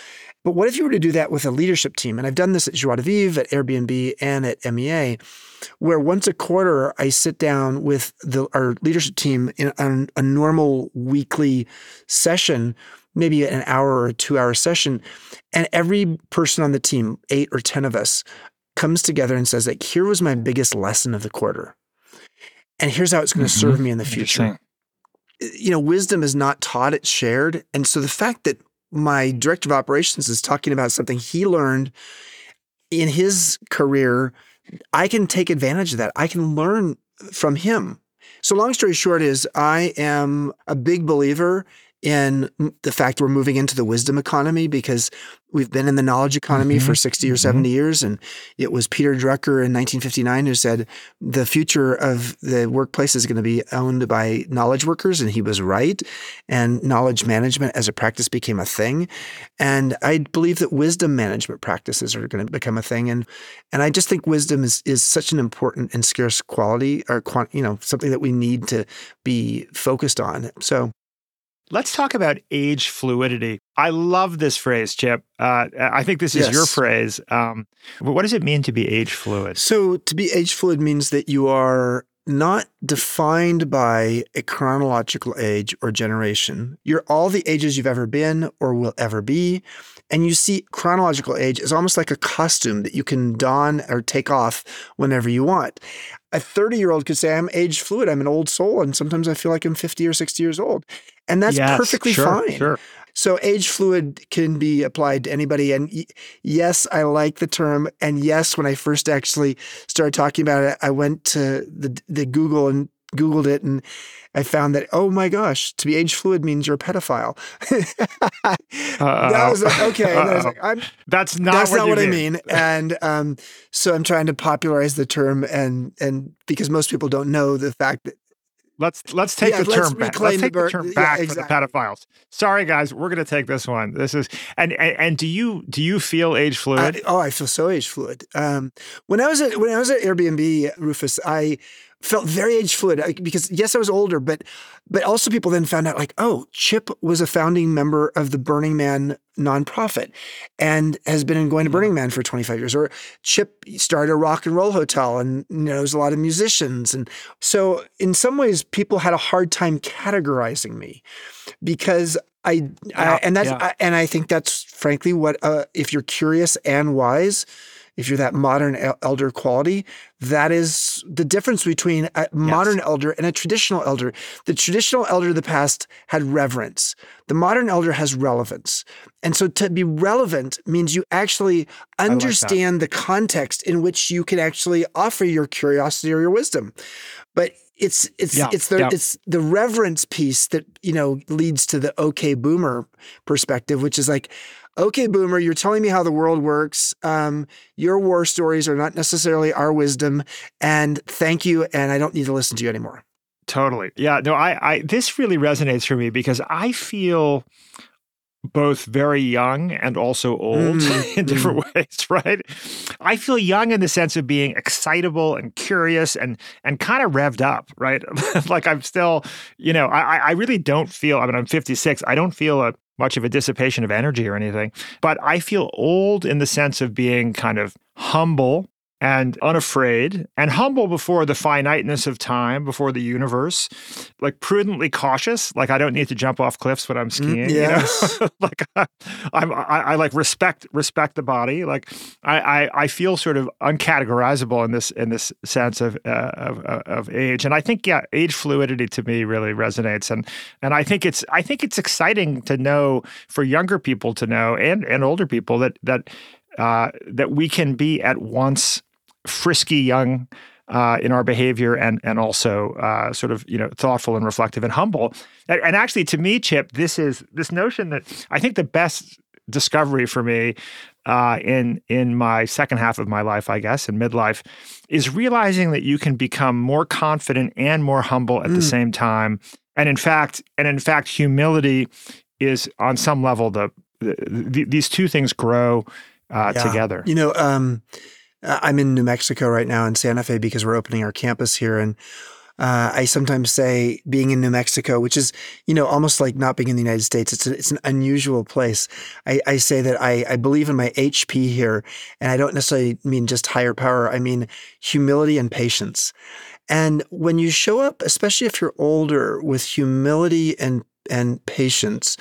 But what if you were to do that with a leadership team? And I've done this at Joie de Vivre, at Airbnb, and at MEA, where once a quarter I sit down with the, our leadership team in on a normal weekly session, maybe an hour or two hour session, and every person on the team, eight or ten of us, comes together and says, like, here was my biggest lesson of the quarter. And here's how it's going to Mhm. serve me in the future you know, wisdom is not taught, it's shared. And so the fact that my director of operations is talking about something he learned in his career, I can take advantage of that. I can learn from him. So, long story short, is I am a big believer in the fact we're moving into the wisdom economy because we've been in the knowledge economy for Mhm. 60 or Mhm. 70 years. And it was Peter Drucker in 1959 who said the future of the workplace is going to be owned by knowledge workers. And he was right. And knowledge management as a practice became a thing. And I believe that wisdom management practices are going to become a thing. And and I just think wisdom is is such an important and scarce quality or quant, you know something that we need to be focused on. So Let's talk about age fluidity. I love this phrase, Chip. Uh, I think this is your phrase. Um, what does it mean to be age fluid? So to be age fluid means that you are not defined by a chronological age or generation. You're all the ages you've ever been or will ever be. And you see chronological age is almost like a costume that you can don or take off whenever you want. A 30 year old could say, I'm age fluid, I'm an old soul, and sometimes I feel like I'm 50 or 60 years old. And that's Yes, perfectly sure, fine. Sure. So age fluid can be applied to anybody. And yes, I like the term. And yes, when I first actually started talking about it, I went to the, the Google and Googled it and I found that, oh my gosh, to be age fluid means you're a pedophile. that was like, okay. Was like, That's not that's what not what I mean. mean. And um, so I'm trying to popularize the term and and because most people don't know the fact that Let's let's take Yeah, the let's term back. Let's the take the, bird- term yeah, back exactly. for the pedophiles. Sorry, guys, we're going to take this one. This is and, and and do you do you feel age fluid? I, oh, I feel so age fluid. Um, when I was at when I was at Airbnb, Rufus, I felt very age fluid because yes, I was older, but but also people then found out like, oh, Chip was a founding member of the Burning Man nonprofit and has been going to Burning Man for 25 years. Or Chip started a rock and roll hotel and knows a lot of musicians. And so in some ways, people had a hard time categorizing me because I, Yeah, I and that's yeah. I, and I think that's frankly what uh, if you're curious and wise, if you're that modern elder quality, that is the difference between a modern elder and a traditional elder. The traditional elder of the past had reverence. The modern elder has relevance. And so to be relevant means you actually understand the context in which you can actually offer your curiosity or your wisdom. But it's it's Yeah, it's the yeah. it's the reverence piece that you know leads to the okay boomer perspective, which is like, okay boomer, you're telling me how the world works. Um, your war stories are not necessarily our wisdom, and thank you, and I don't need to listen to you anymore. Totally. Yeah. No, I, I, this really resonates for me because I feel both very young and also old Mm, in different ways, right? I feel young in the sense of being excitable and curious and and kind of revved up, right? like I'm still, you know, I, I really don't feel, I mean, I'm 56. I don't feel a much of a dissipation of energy or anything, but I feel old in the sense of being kind of humble and unafraid and humble before the finiteness of time, before the universe, like prudently cautious. Like I don't need to jump off cliffs when I'm skiing. yes. You know? like I, I'm, I, I like respect respect the body. Like I, I, I feel sort of uncategorizable in this in this sense of, uh, of of of age. And I think yeah, age fluidity to me really resonates. And and I think it's I think it's exciting to know for younger people to know and and older people that that uh, that we can be at once frisky young uh, in our behavior and and also uh, sort of you know thoughtful and reflective and humble. And, and actually, to me, Chip, this is this notion that I think the best discovery for me uh, in in my second half of my life, I guess, in midlife, is realizing that you can become more confident and more humble at the Mm. same time. And in fact, and in fact, humility is on some level the, the, the these two things grow uh, Yeah. together. You know, um, I'm in New Mexico right now in Santa Fe because we're opening our campus here, and uh, I sometimes say being in New Mexico, which is you know almost like not being in the United States. It's a, it's an unusual place. I, I say that I, I believe in my HP here, and I don't necessarily mean just higher power. I mean humility and patience. And when you show up, especially if you're older, with humility and and patience,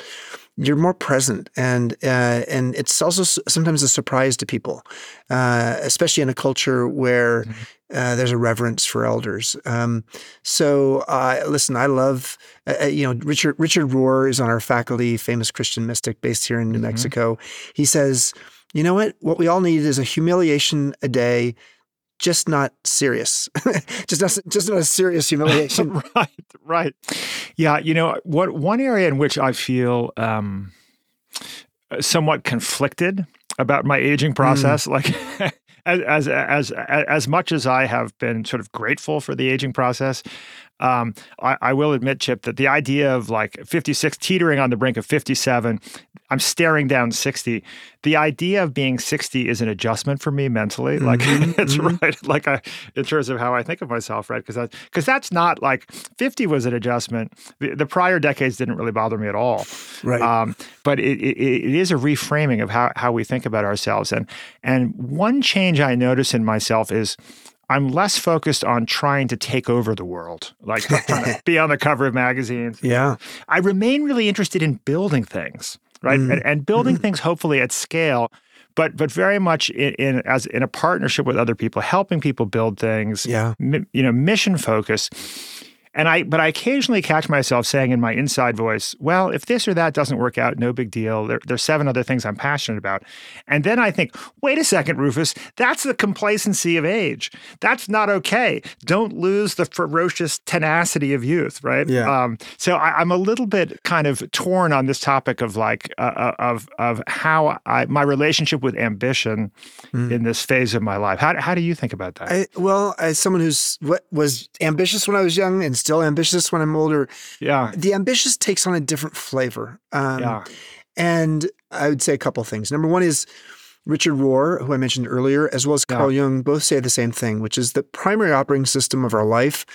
you're more present, and uh, and it's also sometimes a surprise to people, uh, especially in a culture where uh, there's a reverence for elders. Um, so, uh, listen, I love uh, uh, you know Richard Richard Rohr is on our faculty, famous Christian mystic based here in New Mhm. Mexico. He says, you know what? What we all need is a humiliation a day. Just not serious, just not, just not a serious humiliation. right, right. Yeah, you know what? One area in which I feel um, somewhat conflicted about my aging process, like as, as as as as much as I have been sort of grateful for the aging process. Um, I, I will admit, Chip, that the idea of like 56 teetering on the brink of 57, I'm staring down 60. The idea of being 60 is an adjustment for me mentally. Like Mhm, it's mhm. right, like I, in terms of how I think of myself, right? Because that, because that's not like 50 was an adjustment. The, the prior decades didn't really bother me at all. Right. Um, but it, it, it is a reframing of how, how we think about ourselves. And and one change I notice in myself is I'm less focused on trying to take over the world, like trying to be on the cover of magazines. yeah. I remain really interested in building things, right? Mm. And, and building things hopefully at scale. But, but very much in, in as in a partnership with other people, helping people build things, Yeah. mi- you know, mission focus. And I, but I occasionally catch myself saying in my inside voice, well, if this or that doesn't work out, no big deal. There, there's seven other things I'm passionate about. And then I think, wait a second, Rufus, that's the complacency of age. That's not okay. Don't lose the ferocious tenacity of youth, right? Yeah. Um, so I, I'm a little bit kind of torn on this topic of like, uh, uh, of, of how I, my relationship with ambition Mm. in this phase of my life. How, how do you think about that? I, well, as someone who's what was ambitious when I was young and still ambitious when I'm older. Yeah. The ambitious takes on a different flavor. Um, Yeah. And I would say a couple things. Number one is Richard Rohr, who I mentioned earlier, as well as Yeah. Carl Jung, both say the same thing, which is the primary operating system of our life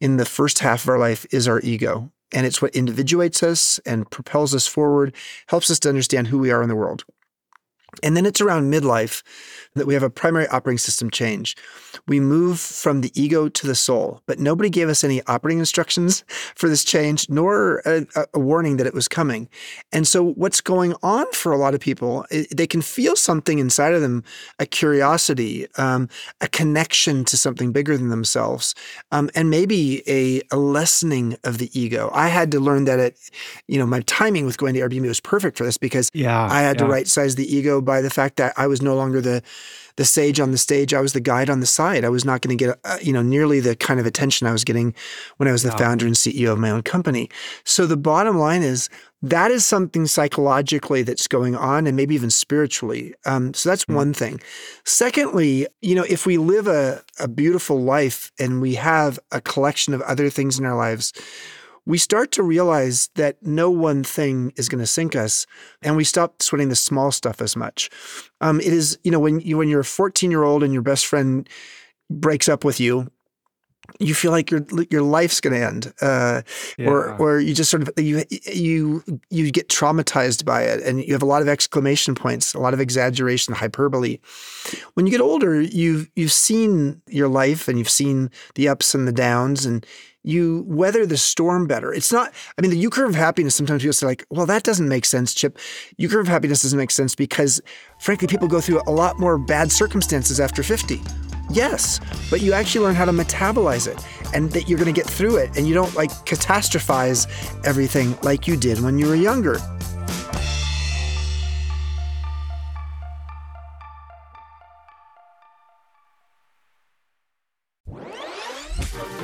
in the first half of our life is our ego. And it's what individuates us and propels us forward, helps us to understand who we are in the world. And then it's around midlife that we have a primary operating system change. We move from the ego to the soul, but nobody gave us any operating instructions for this change, nor a, a- warning that it was coming. And so, what's going on for a lot of people, they can feel something inside of them a curiosity, um, a connection to something bigger than themselves, um, and maybe a, a lessening of the ego. I had to learn that at, you know, my timing with going to Airbnb was perfect for this because Yeah. I had to right size the ego by the fact that I was no longer the the sage on the stage. I was the guide on the side. I was not going to get uh, you know nearly the kind of attention I was getting when I was the founder and CEO of my own company. So the bottom line is that is something psychologically that's going on and maybe even spiritually. Um, so that's one thing. Secondly, you know, if we live a, a beautiful life and we have a collection of other things in our lives, we start to realize that no one thing is going to sink us, and we stop sweating the small stuff as much. Um, it is, you know, when you when you're a 14 year old and your best friend breaks up with you, you feel like your your life's going to end, uh, or or you just sort of you you you get traumatized by it, and you have a lot of exclamation points, a lot of exaggeration, hyperbole. When you get older, you've you've seen your life and you've seen the ups and the downs, and you weather the storm better. It's not, I mean, the U curve of happiness, sometimes people say, like, well, that doesn't make sense, Chip. U curve of happiness doesn't make sense because, frankly, people go through a lot more bad circumstances after 50. Yes, but you actually learn how to metabolize it and that you're going to get through it and you don't like catastrophize everything like you did when you were younger.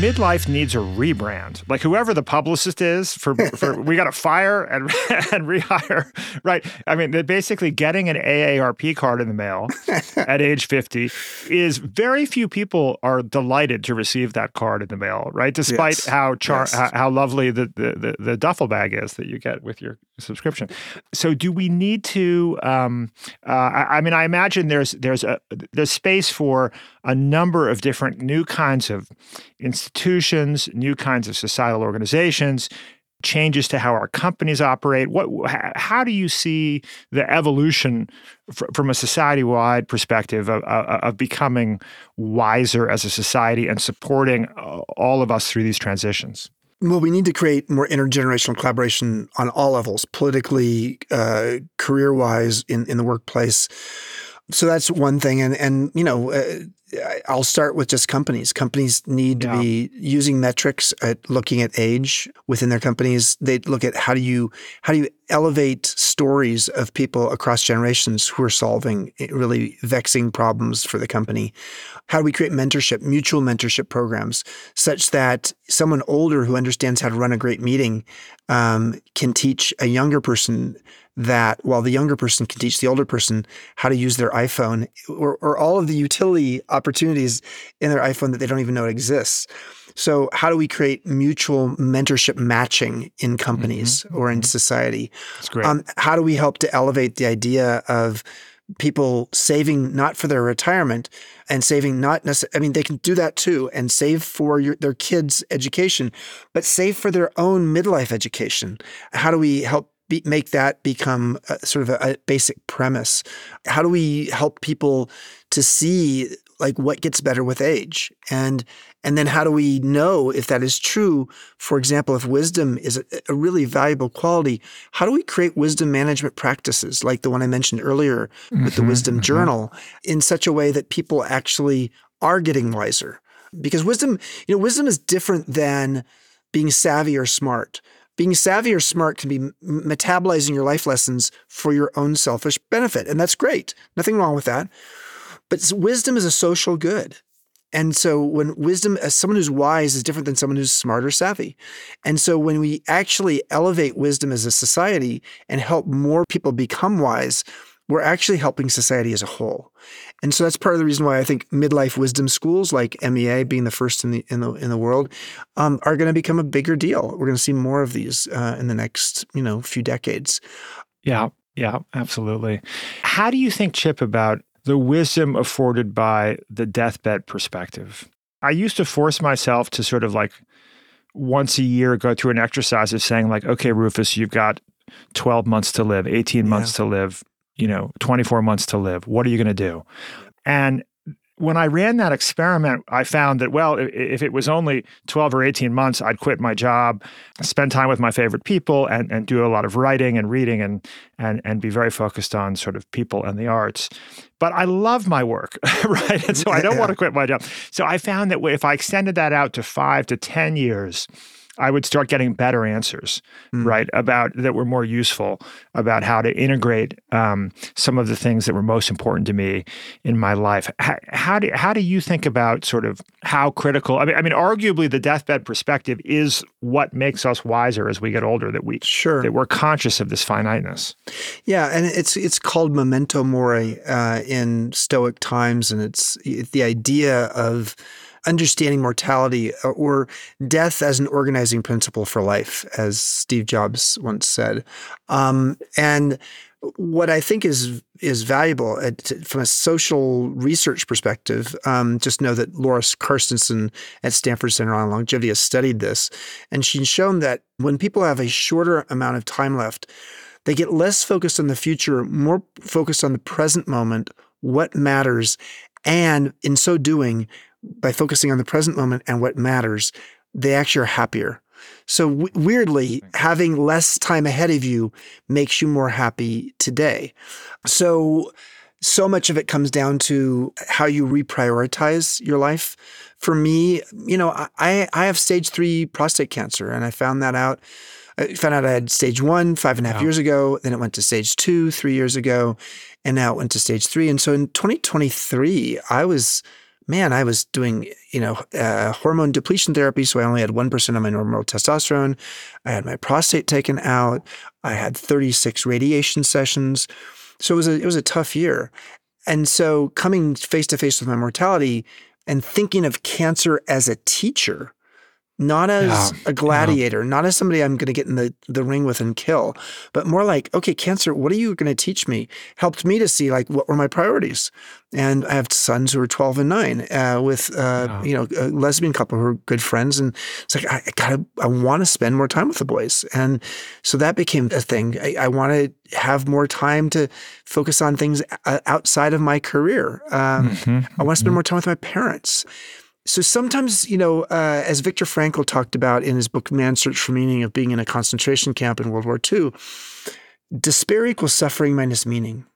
Midlife needs a rebrand. Like whoever the publicist is for, for we got to fire and and rehire. Right. I mean, basically getting an AARP card in the mail at age 50 is very few people are delighted to receive that card in the mail, right? Despite Yes. how char- Yes. how, how lovely the, the, the, the duffel bag is that you get with your subscription. So do we need to um, uh, I, I mean, I imagine there's there's a there's space for a number of different new kinds of institutions, new kinds of societal organizations, changes to how our companies operate. What, how do you see the evolution fr- from a society-wide perspective of, of, of becoming wiser as a society and supporting uh, all of us through these transitions? Well, we need to create more intergenerational collaboration on all levels, politically, uh, career wise, in, in the workplace. So that's one thing. And, and you know, uh, I'll start with just companies. Companies need Yeah. to be using metrics at looking at age within their companies. They look at how do you how do you elevate stories of people across generations who are solving really vexing problems for the company. How do we create mentorship, mutual mentorship programs, such that someone older who understands how to run a great meeting um, can teach a younger person that, while the younger person can teach the older person how to use their iPhone or, or all of the utility opportunities in their iPhone that they don't even know exists. So, how do we create mutual mentorship matching in companies or in society? It's great. Um, how do we help to elevate the idea of people saving not for their retirement and saving not necessarily, I mean, they can do that too and save for your, their kids' education, but save for their own midlife education. How do we help be, make that become a, sort of a, a basic premise? How do we help people to see like what gets better with age and and then how do we know if that is true for example if wisdom is a, really valuable quality how do we create wisdom management practices like the one i mentioned earlier with the Mhm, wisdom mhm. journal in such a way that people actually are getting wiser because wisdom, you know, wisdom is different than being savvy or smart. Being savvy or smart can be metabolizing your life lessons for your own selfish benefit. And that's great. Nothing wrong with that. But wisdom is a social good. And so when wisdom, as someone who's wise is different than someone who's smart or savvy. And so when we actually elevate wisdom as a society and help more people become wise, we're actually helping society as a whole. And so that's part of the reason why I think midlife wisdom schools like MEA being the first in the in the in the world um, are going to become a bigger deal. We're going to see more of these uh, in the next, you know, few decades. Yeah, yeah, absolutely. How do you think Chip about the wisdom afforded by the deathbed perspective. I used to force myself to sort of like once a year go through an exercise of saying, like, okay, Rufus, you've got 12 months to live, 18 yeah. months to live, you know, 24 months to live. What are you going to do? And when I ran that experiment, I found that, well, if it was only 12 or 18 months, I'd quit my job, spend time with my favorite people, and, and do a lot of writing and reading and, and, and be very focused on sort of people and the arts. But I love my work, right? And so I don't want to quit my job. So I found that if I extended that out to five to 10 years, I would start getting better answers, mm. right, about that were more useful about how to integrate um, some of the things that were most important to me in my life. How, how, do how do you think about sort of how critical? I mean, I mean, arguably, the deathbed perspective is what makes us wiser as we get older. That we sure that we're conscious of this finiteness. Yeah, and it's it's called memento mori uh, in Stoic times, and it's the idea of understanding mortality uh, or death as an organizing principle for life, as Steve Jobs once said. Um, and what I think is is valuable at, from a social research perspective, um, just know that Laura Carstensen at Stanford Center on Longevity has studied this, and she's shown that when people have a shorter amount of time left, they get less focused on the future, more focused on the present moment, what matters, and in so doing, by focusing on the present moment and what matters, they actually are happier. So w- weirdly, having less time ahead of you makes you more happy today. So so much of it comes down to how you reprioritize your life. For me, you know, I I have stage three prostate cancer, and I found that out. I found out I had stage one five and a half years ago. Then it went to stage two three years ago, and now it went to stage three. And so in 2023, I was man, I was doing, you know, uh, hormone depletion therapy. So I only had 1% of my normal testosterone. I had my prostate taken out. I had 36 radiation sessions. So it was a, it was a tough year. And so coming face to face with my mortality and thinking of cancer as a teacher not as yeah, a gladiator, yeah. not as somebody I'm going to get in the, the ring with and kill, but more like, okay, cancer, what are you going to teach me? Helped me to see like what were my priorities. And I have sons who are 12 and nine uh, with, uh, yeah. you know, a lesbian couple who are good friends. And it's like, I, I gotta, I want to spend more time with the boys. And so that became a thing. I, I want to have more time to focus on things uh, outside of my career. Um, mm-hmm. I want to spend mm-hmm. more time with my parents. So sometimes, you know, uh, as Viktor Frankl talked about in his book Man's Search for Meaning of being in a concentration camp in World War II, despair equals suffering minus meaning.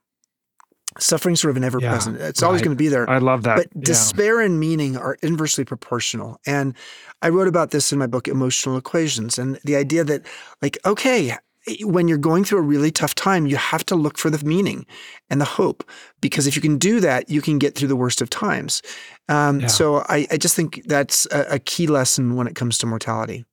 Suffering sort of an ever present. Yeah, it's right. always going to be there. I love that. But yeah. despair and meaning are inversely proportional. And I wrote about this in my book, Emotional Equations, and the idea that, like, okay, when you're going through a really tough time, you have to look for the meaning and the hope because if you can do that, you can get through the worst of times. Um, yeah. So I, I, just think that's a, a key lesson when it comes to mortality.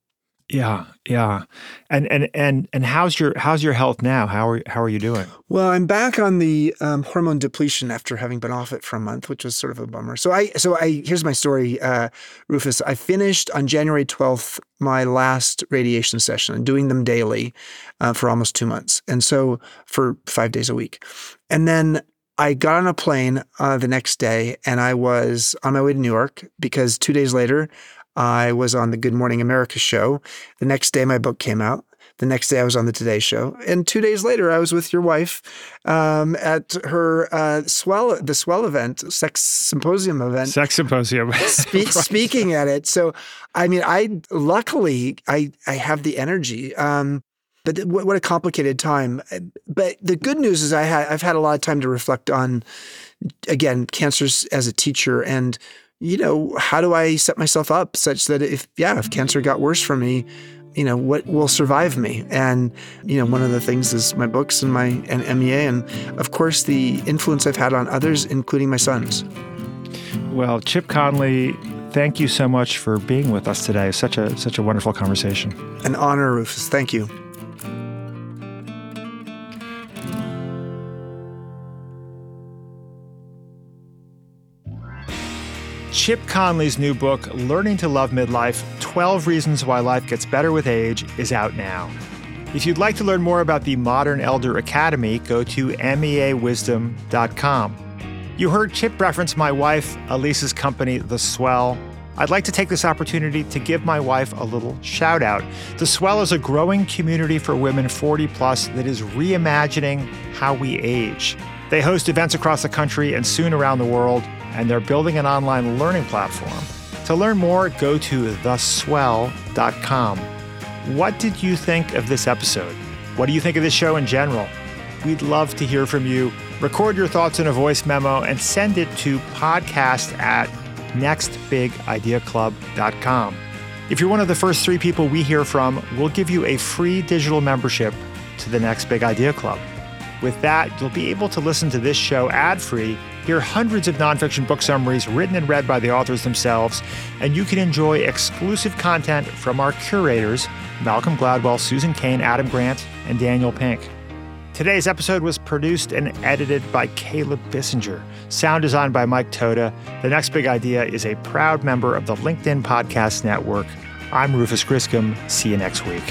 Yeah, yeah. And and and and how's your how's your health now? How are how are you doing? Well, I'm back on the um, hormone depletion after having been off it for a month, which was sort of a bummer. So I so I here's my story, uh, Rufus. I finished on January 12th my last radiation session and doing them daily uh, for almost two months, and so for five days a week, and then I got on a plane uh, the next day and I was on my way to New York because two days later I was on the Good Morning America show. The next day, my book came out. The next day, I was on the Today Show, and two days later, I was with your wife um, at her uh, swell, the swell event, sex symposium event, sex symposium, spe- speaking at it. So, I mean, I luckily I I have the energy. Um, but what a complicated time. But the good news is I had I've had a lot of time to reflect on again cancers as a teacher and you know, how do I set myself up such that if, yeah, if cancer got worse for me, you know, what will survive me? And, you know, one of the things is my books and my and MEA, and of course, the influence I've had on others, including my sons. Well, Chip Conley, thank you so much for being with us today. Such a such a wonderful conversation. An honor, Rufus. Thank you. Chip Conley's new book, Learning to Love Midlife 12 Reasons Why Life Gets Better with Age, is out now. If you'd like to learn more about the Modern Elder Academy, go to meawisdom.com. You heard Chip reference my wife, Alisa's company, The Swell. I'd like to take this opportunity to give my wife a little shout out. The Swell is a growing community for women 40 plus that is reimagining how we age. They host events across the country and soon around the world and they're building an online learning platform. To learn more, go to theswell.com. What did you think of this episode? What do you think of this show in general? We'd love to hear from you. Record your thoughts in a voice memo and send it to podcast at nextbigideaclub.com. If you're one of the first three people we hear from, we'll give you a free digital membership to the Next Big Idea Club. With that, you'll be able to listen to this show ad free hear hundreds of nonfiction book summaries written and read by the authors themselves, and you can enjoy exclusive content from our curators Malcolm Gladwell, Susan Cain, Adam Grant, and Daniel Pink. Today's episode was produced and edited by Caleb Bissinger, sound designed by Mike Toda. The Next Big Idea is a proud member of the LinkedIn Podcast Network. I'm Rufus Griscom. See you next week.